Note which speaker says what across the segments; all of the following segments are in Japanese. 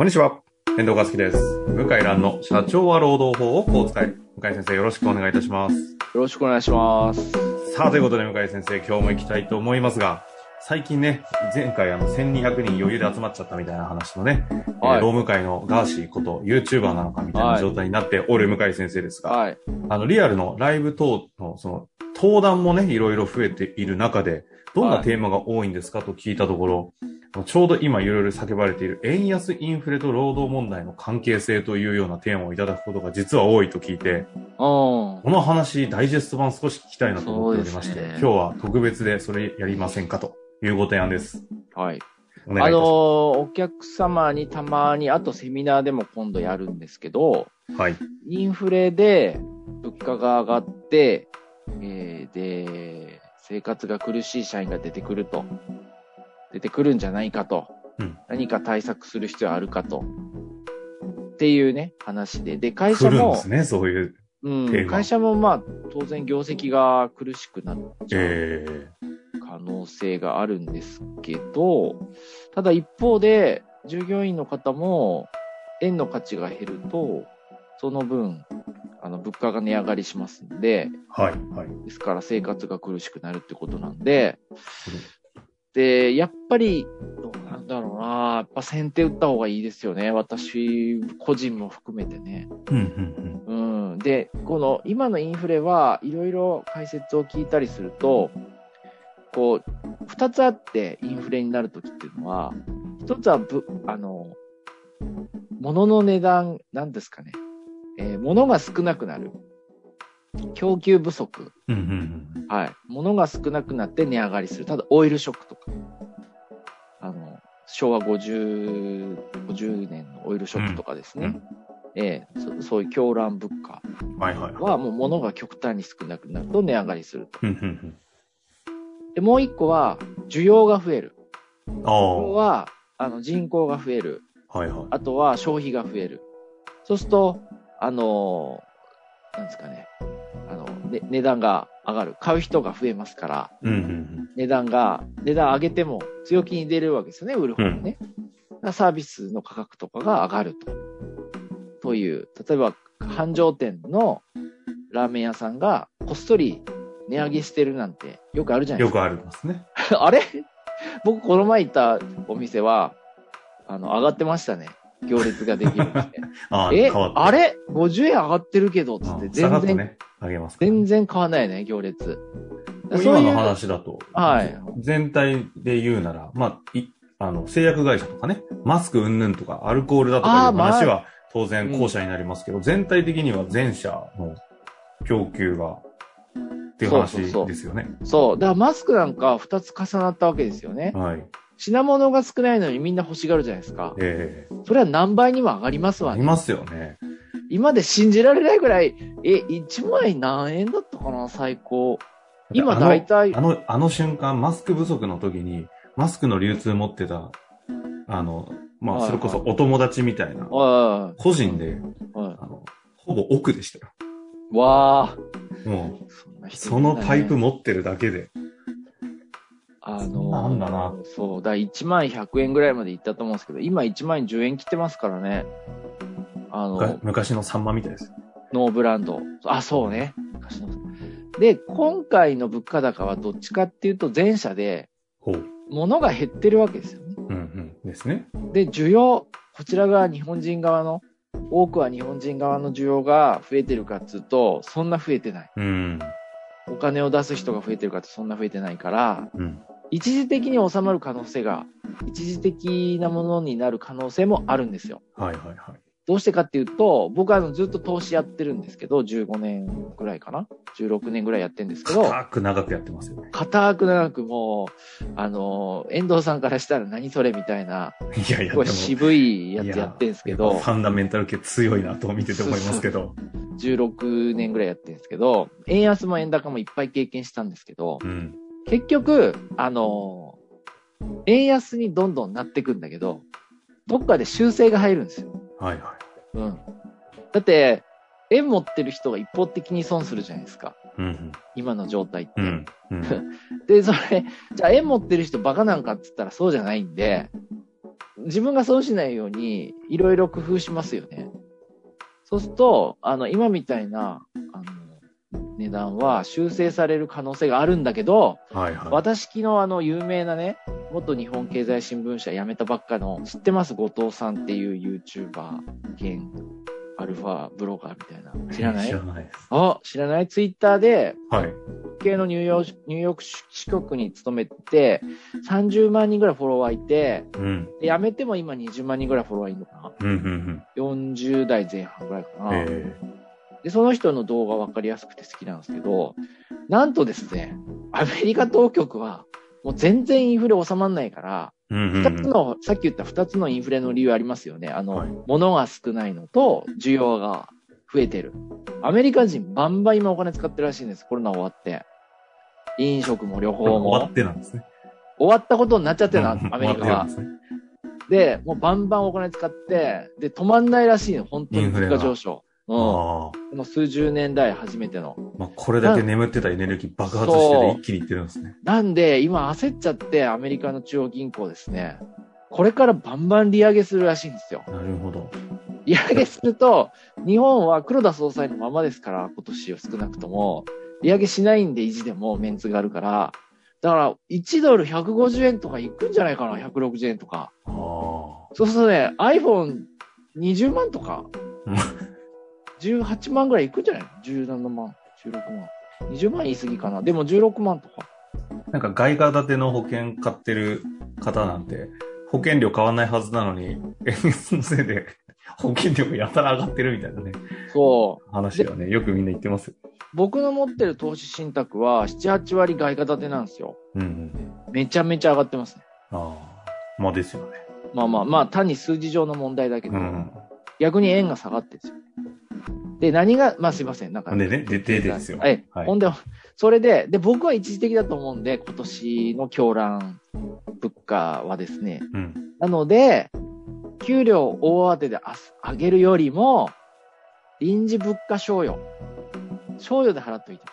Speaker 1: こんにちは。遠藤和樹です。向井蘭の社長は労働法をこう伝え。向井先生よろしくお願いいたします。
Speaker 2: よろしくお願いします。
Speaker 1: さあ、ということで向井先生、今日も行きたいと思いますが、最近ね、前回あの1200人余裕で集まっちゃったみたいな話のね、
Speaker 2: はい
Speaker 1: えー労務会のガーシーこと YouTuber なのかみたいな状態になっておる向井先生ですが、
Speaker 2: はい。
Speaker 1: あの、リアルのライブ等の、その、登壇もね、いろいろ増えている中で、どんなテーマが多いんですかと聞いたところ、ちょうど今いろいろ叫ばれている円安インフレと労働問題の関係性というようなテーマをいただくことが実は多いと聞いて、
Speaker 2: うん。
Speaker 1: この話、ダイジェスト版少し聞きたいなと思っておりまして、
Speaker 2: ね
Speaker 1: 今日は特別でそれやりませんかというご提案です。
Speaker 2: はい。
Speaker 1: お願いいたし
Speaker 2: あのーお客様にたまに、あとセミナーでも今度やるんですけど、
Speaker 1: ます。はい。
Speaker 2: インフレで物価が上がって、えーで、生活が苦しい社員が出てくると。出てくるんじゃないかと。
Speaker 1: うん
Speaker 2: 何か対策する必要あるかと。っていうね、話で。で、会
Speaker 1: 来
Speaker 2: 社も、
Speaker 1: るんですね、そういう。
Speaker 2: うん、会社もまあ、当然業績が苦しくなっちゃう。
Speaker 1: え
Speaker 2: 可能性があるんですけど、ただ一方で、従業員の方も、円の価値が減ると、その分、あの、物価が値上がりしますんで、
Speaker 1: ー、はい、はい。
Speaker 2: ですから生活が苦しくなるってことなんで、で、やっぱり、どうなんだろうな、やっぱ先手打った方がいいですよね。私、個人も含めてね。
Speaker 1: うん、うん、
Speaker 2: うん。で、この今のインフレはいろいろ解説を聞いたりすると、こう、二つあってインフレになるときっていうのは、一つはぶ、あの、物の値段、なんですかね。えー物が少なくなる。供給不足。はい。物が少なくなって値上がりする。ただ、オイルショックとか。あの、昭和50、50年のオイルショックとかですね。
Speaker 1: うん
Speaker 2: ええそそういう狂乱物価
Speaker 1: うん。は
Speaker 2: もう物が極端に少なくなると値上がりすると。
Speaker 1: うん、うん、
Speaker 2: で、もう一個は需要が増える。
Speaker 1: うん。あ
Speaker 2: これ
Speaker 1: あ。
Speaker 2: は、あの人口が増える。
Speaker 1: はい、はい。
Speaker 2: あとは消費が増える。そうすると、あのーなんですかね。ね、値段が上がる。買う人が増えますから、
Speaker 1: うん、うん、
Speaker 2: 値段が、値段上げても強気に出れるわけですよね、売る方もね。だからサービスの価格とかが上がると。という、例えば、繁盛店のラーメン屋さんがこっそり値上げしてるなんてよくあるじゃ
Speaker 1: うん。よ
Speaker 2: ないですか。
Speaker 1: くありますね。
Speaker 2: あれ？僕、この前行ったお店は、あの、上がってましたね。行列ができるんですね。
Speaker 1: ああ、
Speaker 2: え。あれ ?50 円上がってるけど、つって、全然、
Speaker 1: ね、
Speaker 2: 全然変わんないね、行列。
Speaker 1: 今の話だと、
Speaker 2: はい
Speaker 1: 全体で言うなら、まあ、い、あの、製薬会社とかね、マスク云々とか、アルコールだとかいう話は、当然後者になりますけど、全体的には前者の供給が、っていう話ですよね。
Speaker 2: そう。だからマスクなんか2つ重なったわけですよね。
Speaker 1: はい。
Speaker 2: 品物が少ないのにみんな欲しがるじゃないですか。
Speaker 1: ええ
Speaker 2: それは何倍にも上がりますわね。
Speaker 1: ありますよね。
Speaker 2: 今で信じられないぐらい、え、1枚何円だったかな、最高。今大体
Speaker 1: あの、あの瞬間、マスク不足の時に、マスクの流通持ってた、あの、まあ、それこそお友達みたいな、
Speaker 2: は
Speaker 1: 個人で、
Speaker 2: い、は
Speaker 1: あの、ほぼ奥でしたよ。
Speaker 2: い。わあ。
Speaker 1: もう、
Speaker 2: そ
Speaker 1: のパイプ持ってるだけで。
Speaker 2: あ
Speaker 1: そんなあんだな
Speaker 2: の、そう、だ1万100円ぐらいまでいったと思うんですけど、今1万10円切ってますからね。あの、
Speaker 1: 昔のサンマみたいです。
Speaker 2: ノーブランド。あ、そうね。昔ので、今回の物価高はどっちかっていうと前者で。物が減ってるわけですよね。
Speaker 1: うんうん。ですね。
Speaker 2: で、需要、こちらが日本人側の、多くは日本人側の需要が増えてるかっつうと、そんな増えてない。
Speaker 1: うん。
Speaker 2: お金を出す人が増えてるかってそんな増えてないから、
Speaker 1: うん。
Speaker 2: 一時的に収まる可能性が、一時的なものになる可能性もあるんですよ。
Speaker 1: はいはいはい。
Speaker 2: どうしてかっていうと、僕はあのずっと投資やってるんですけど、15年ぐらいかな ?16 年ぐらいやってるんですけど、
Speaker 1: 固く長くやってますよね。
Speaker 2: 固く長くもう、あの、遠藤さんからしたら何それみたいな、
Speaker 1: いやいや、
Speaker 2: すごい
Speaker 1: でも。
Speaker 2: 渋いやつやってるんですけど
Speaker 1: フ、ァンダメンタル系強いなと見てて思いますけど。
Speaker 2: 16年ぐらいやってるんですけど、円安も円高もいっぱい経験したんですけど、
Speaker 1: うん。
Speaker 2: 結局、あの、円安にどんどんなってくんだけど、どっかで修正が入るんですよ。
Speaker 1: はいはい。
Speaker 2: うん。だって、円持ってる人が一方的に損するじゃないですか。
Speaker 1: うん
Speaker 2: 今の状態って。
Speaker 1: うん。うん。うん。
Speaker 2: で、それ、じゃあ円持ってる人バカなんかって言ったらそうじゃないんで、自分が損しないように、いろいろ工夫しますよね。そうすると、あの、今みたいな、値段は修正される可能性があるんだけど、
Speaker 1: はいはい。
Speaker 2: 私昨日あの、有名なね、元日本経済新聞社辞めたばっかの、知ってます？後藤さんっていう YouTuber 兼アルファブロガーみたいな。知らない？
Speaker 1: 知らないです。
Speaker 2: あ、知らない？ツイッターで、
Speaker 1: はい。
Speaker 2: 系のニューヨーク、ニューヨーク支局に勤めて、30万人ぐらいフォロワーいて、
Speaker 1: うん。
Speaker 2: で辞めても今20万人ぐらいフォロワーいるのかな？
Speaker 1: うん、うん、
Speaker 2: ?40 代前半ぐらいか
Speaker 1: うん。
Speaker 2: な。
Speaker 1: え
Speaker 2: で、その人の動画分かりやすくて好きなんですけど、なんとですね、アメリカ当局は、もう全然インフレ収まんないから。二つの、さっき言った二つのインフレの理由ありますよね。あの、
Speaker 1: はい
Speaker 2: 物が少ないのと、需要が増えてる。アメリカ人バンバン今お金使ってるらしいんです。コロナ終わって。飲食も旅行も。
Speaker 1: 終わってなんですね。
Speaker 2: 終わったことになっちゃってるの、
Speaker 1: うん
Speaker 2: アメリカは
Speaker 1: 終わって。るんで
Speaker 2: もうバンバンお金使って、で、止まんないらしいの、本当に物
Speaker 1: インフレが
Speaker 2: 価上昇。うん。
Speaker 1: あ
Speaker 2: この数十年代初めての。
Speaker 1: あ。まあ、これだけ眠ってたエネルギー爆発してて一気にいってるんですね。
Speaker 2: なんで、今焦っちゃって、アメリカの中央銀行ですね、これからバンバン利上げするらしいんですよ。
Speaker 1: なるほど。
Speaker 2: 利上げすると、日本は黒田総裁のままですから、今年は少なくとも、利上げしないんで維持でもメンツがあるから、だから、1ドル150円とかいくんじゃないかな、160円とか。そうするとね、iPhone20 万とか
Speaker 1: うん、
Speaker 2: 18万ぐらいいくんじゃない？の ?17 万、16万。20万言い過ぎかな。でも16万とか。
Speaker 1: なんか外貨建ての保険買ってる方なんて、保険料変わんないはずなのに、円安のせいで 保険料がやたら上がってるみたいなね、
Speaker 2: そう。
Speaker 1: 話がね、よくみんな言ってますよ。
Speaker 2: 僕の持ってる投資信託は7、8割外貨建てなんですよ。
Speaker 1: うんうん。
Speaker 2: めちゃめちゃ上がってますね。
Speaker 1: ああ。まあですよね。
Speaker 2: まあまあまあ、単に数字上の問題だけど、
Speaker 1: うん。
Speaker 2: 逆に円が下がってるんですよ。で、何が、まあすいません。なんか、
Speaker 1: でね、で、でですよ。
Speaker 2: はい。
Speaker 1: はい
Speaker 2: ほんで、それで、で、僕は一時的だと思うんで、今年の狂乱物価はですね。
Speaker 1: うん。
Speaker 2: なので、給料を大当てであす上げるよりも、臨時物価賞与。賞与で払っといて。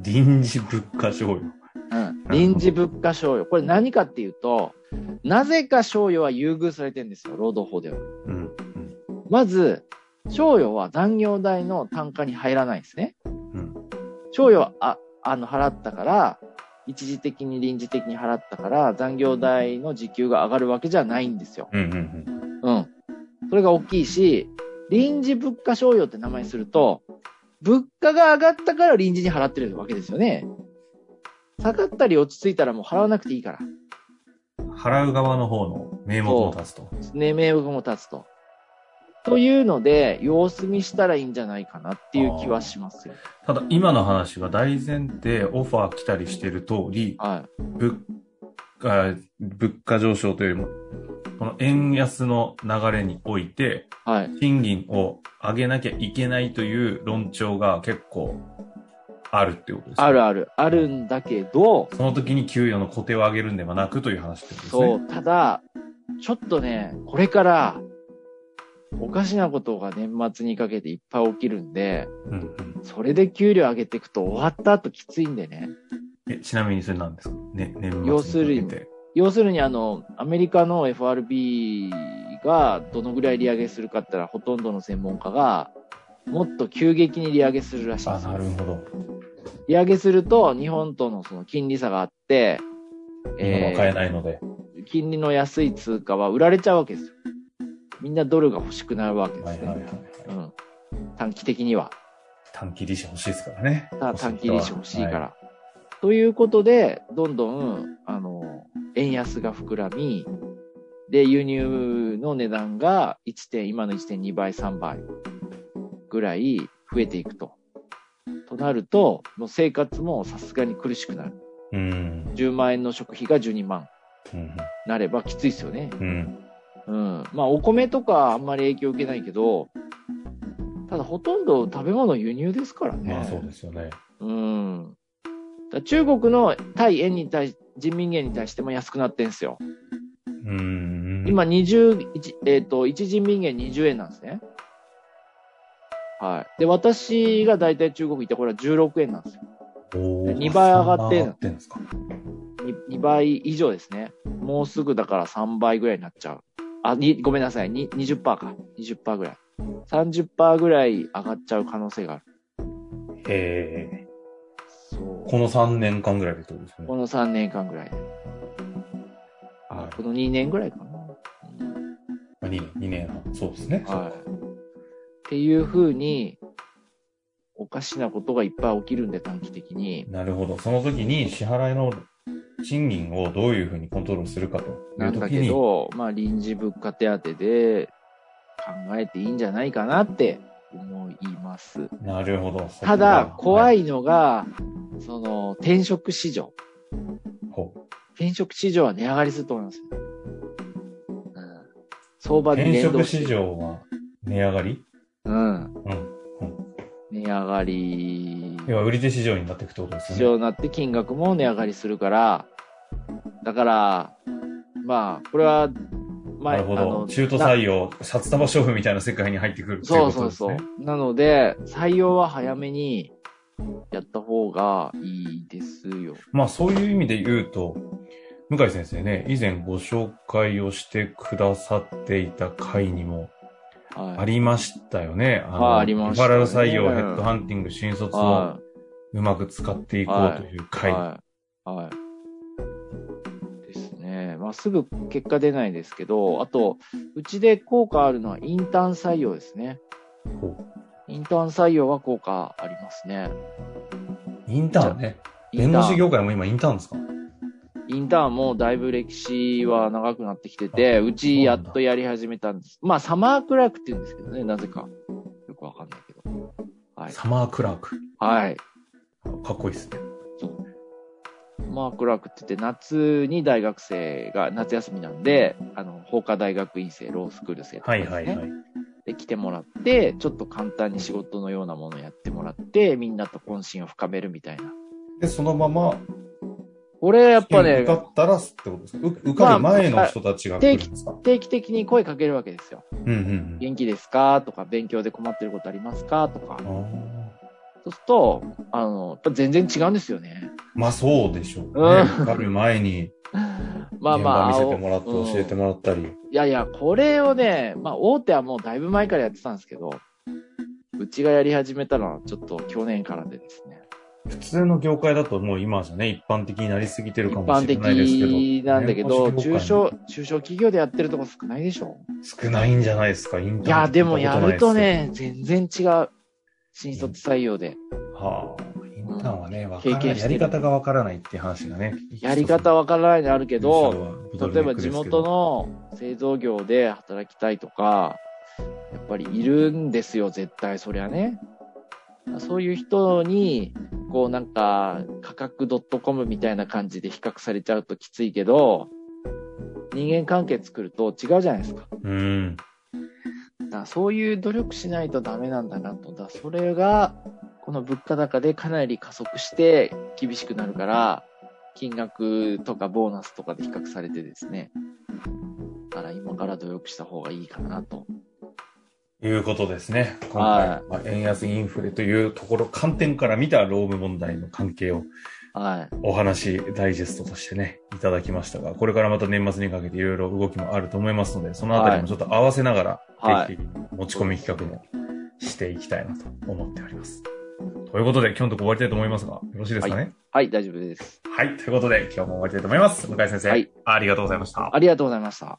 Speaker 1: 臨時物価賞与。
Speaker 2: うん。臨時物価賞与。これ何かっていうと、なぜか賞与は優遇されてるんですよ、労働法では。
Speaker 1: うん。うん。
Speaker 2: まず、賞与は残業代の単価に入らないんですね。
Speaker 1: うん。
Speaker 2: 賞与は、あ、あの、払ったから、一時的に臨時的に払ったから、残業代の時給が上がるわけじゃないんですよ。
Speaker 1: うん。うん。
Speaker 2: うん。それが大きいし、臨時物価賞与って名前にすると、物価が上がったから臨時に払ってるわけですよね。下がったり落ち着いたらもう払わなくていいから。
Speaker 1: 払う側の方の名目も立つと。
Speaker 2: ね、名目も立つと。というので、様子見したらいいんじゃないかなっていう気はしますよ。
Speaker 1: ただ、今の話が大前提、オファー来たりしてる通り、
Speaker 2: はい。
Speaker 1: 物価、物価上昇というよりも、この円安の流れにおいて、
Speaker 2: はい。
Speaker 1: 賃金を上げなきゃいけないという論調が結構あるってことですね。
Speaker 2: あるある。あるんだけど、
Speaker 1: その時に給与の固定を上げるんではなくという話ってことですね。
Speaker 2: そう、ただ、ちょっとね、これから、おかしなことが年末にかけていっぱい起きるんで、
Speaker 1: うんうん。
Speaker 2: それで給料上げていくと終わった後きついんでね。
Speaker 1: え、ちなみにそれなんですか？ね、年末に
Speaker 2: 要するに要するにあの、アメリカの FRB がどのぐらい利上げするかって言ったら、ほとんどの専門家が、もっと急激に利上げするらしいですよ
Speaker 1: なるほど。
Speaker 2: 利上げすると、日本とのその金利差があって、
Speaker 1: 今は買えないので。
Speaker 2: 金利の安い通貨は売られちゃうわけですよ。みんなドルが欲しくなるわけですね。短期的には。
Speaker 1: 短期利子欲しいですからね。
Speaker 2: た短期利子欲しいから。
Speaker 1: は
Speaker 2: ということで、どんどん、あの、円安が膨らみ、で、輸入の値段が1点、今の1.2倍、3倍ぐらい増えていくと。となると、もう生活もさすがに苦しくなる。
Speaker 1: うん。
Speaker 2: 10万円の食費が12万
Speaker 1: うん。
Speaker 2: なればきついですよね。
Speaker 1: うん。
Speaker 2: うん。まあ、お米とかあんまり影響受けないけど、ただほとんど食べ物輸入ですからね。
Speaker 1: まあそうですよね。
Speaker 2: うん。だ中国の対円に対し、人民元に対しても安くなってんすよ。
Speaker 1: うん。
Speaker 2: 今20、一えっ、と、1人民元20円なんですね。はい。で、私が大体中国行ってこれは16円なんですよ。
Speaker 1: おー
Speaker 2: 2倍上がってん
Speaker 1: ってんですか。
Speaker 2: 2, 2倍以上ですね。もうすぐだから3倍ぐらいになっちゃう。あ、に、ごめんなさい。に、20%か。20%ぐらい。30%ぐらい上がっちゃう可能性がある。
Speaker 1: へえ。
Speaker 2: そう。
Speaker 1: この3年間ぐらいでってことですね
Speaker 2: こ。の3年間ぐらいで。あ、この2年ぐらいかな。
Speaker 1: まあ、2年、2年半。そうですね。
Speaker 2: はい。っていう風に、おかしなことがいっぱい起きるんで、短期的に。
Speaker 1: なるほど。その時に支払いの賃金をどういうふうにコントロールするかというん時に、
Speaker 2: けど、まあ臨時物価手当で考えていいんじゃないかなって思います。
Speaker 1: なるほど。
Speaker 2: ただ、怖
Speaker 1: い。
Speaker 2: いのが、その、転職市場。
Speaker 1: ほ
Speaker 2: 転職市場は値上がりすると思います。うん、相場
Speaker 1: う
Speaker 2: で
Speaker 1: 転職市。場は値上がり？
Speaker 2: うん。
Speaker 1: うん。
Speaker 2: 値上がり、
Speaker 1: 要は売り手市場になっていくってことですね。
Speaker 2: 場になって金額も値上がりするから、だから、まあ、これは、ま
Speaker 1: なるほど。中途採用、札束勝負みたいな世界に入ってくるっていう
Speaker 2: そう
Speaker 1: こと
Speaker 2: そう
Speaker 1: ですね。
Speaker 2: そう。なので、採用は早めにやった方がいいですよ。
Speaker 1: まあそういう意味で言うと、向井先生ね、以前ご紹介をしてくださっていた回にも
Speaker 2: はい。
Speaker 1: ありましたよね。あ
Speaker 2: はいありましたね
Speaker 1: リファラル採用、ヘッドハンティング、新卒を
Speaker 2: は
Speaker 1: うまく使っていこうという
Speaker 2: い。
Speaker 1: 回。
Speaker 2: はい。はい。ですね。まあ、すぐ結果出ないですけど、あと、うちで効果あるのはインターン採用ですね。
Speaker 1: ほ
Speaker 2: インターン採用は効果ありますね。
Speaker 1: うインターンね。弁護士業界も今インターンですか？
Speaker 2: インターンもだいぶ歴史は長くなってきてて、
Speaker 1: あ
Speaker 2: うちやっとやり始めたんです。まあ、サマークラークって言うんですけどね、なぜか。よくわかんないけど。はい。
Speaker 1: サマークラーク。
Speaker 2: はい。
Speaker 1: かっこいいですね。
Speaker 2: そう。サマークラークって言って、夏に大学生が、夏休みなんで、あの、法科大学院生、ロースクール生とか
Speaker 1: は
Speaker 2: ですね。
Speaker 1: いはいはい。
Speaker 2: で、来てもらって、ちょっと簡単に仕事のようなものをやってもらって、みんなと懇親を深めるみたいな。
Speaker 1: で、そのまま、
Speaker 2: これやっぱね
Speaker 1: 受、かったらってことですか？う受かる前の人たちが来るんですか、
Speaker 2: 定期的に声かけるわけですよ。
Speaker 1: うんうんうん。
Speaker 2: 元気ですか？とか、勉強で困ってることありますか？とか。そうすると、あの、やっぱ全然違うんですよね。
Speaker 1: まあそうでしょうね。
Speaker 2: うん
Speaker 1: 受かる前に、
Speaker 2: まあまあ。
Speaker 1: 見せてもらって
Speaker 2: うん
Speaker 1: 教えてもらったり。
Speaker 2: いやいや、これをね、まあ大手はもうだいぶ前からやってたんですけど、うちがやり始めたのはちょっと去年からでですね。
Speaker 1: 普通の業界だともう今じゃね、一般的になりすぎてる
Speaker 2: 一
Speaker 1: かも
Speaker 2: 般
Speaker 1: しれないですけど。
Speaker 2: 的なんだけど、中小、中小企業でやってるとこ少ないでしょ
Speaker 1: 少ないんじゃないですか、インターン
Speaker 2: いや、でもやると
Speaker 1: ね。
Speaker 2: ね、全然違う。新卒採用で。
Speaker 1: はあ、インターンはね、わからない。
Speaker 2: 経験してる
Speaker 1: やり方がわからないっていう話がね。
Speaker 2: やり方わからないのあるけど、
Speaker 1: ど
Speaker 2: 例えば地元の製造業で働きたいとか、やっぱりいるんですよ、絶対、そりゃね。そういう人に、こうなんか、価格 .com みたいな感じで比較されちゃうときついけど、人間関係作ると違うじゃないですか。
Speaker 1: うん。
Speaker 2: だそういう努力しないとダメなんだなと。だそれが、この物価高でかなり加速して厳しくなるから、金額とかボーナスとかで比較されてですね。だから今から努力した方がいいかなと。
Speaker 1: いうことですね。今回、
Speaker 2: はい
Speaker 1: まあ、円安インフレというところ、観点から見た労務問題の関係を
Speaker 2: はい。
Speaker 1: お話、ダイジェストとしてね、いただきましたが、これからまた年末にかけていろいろ動きもあると思いますので、そのあたりもちょっと合わせながら、
Speaker 2: はい
Speaker 1: 定期的に持ち込み企画もしていきたいなと思っております。ということで、今日のとこ終わりたいと思いますが、よろしいですかね？
Speaker 2: はい、大丈夫です。
Speaker 1: はい、ということで、今日も終わりたいと思います。向井先生、
Speaker 2: はい
Speaker 1: ありがとうございました。
Speaker 2: ありがとうございました。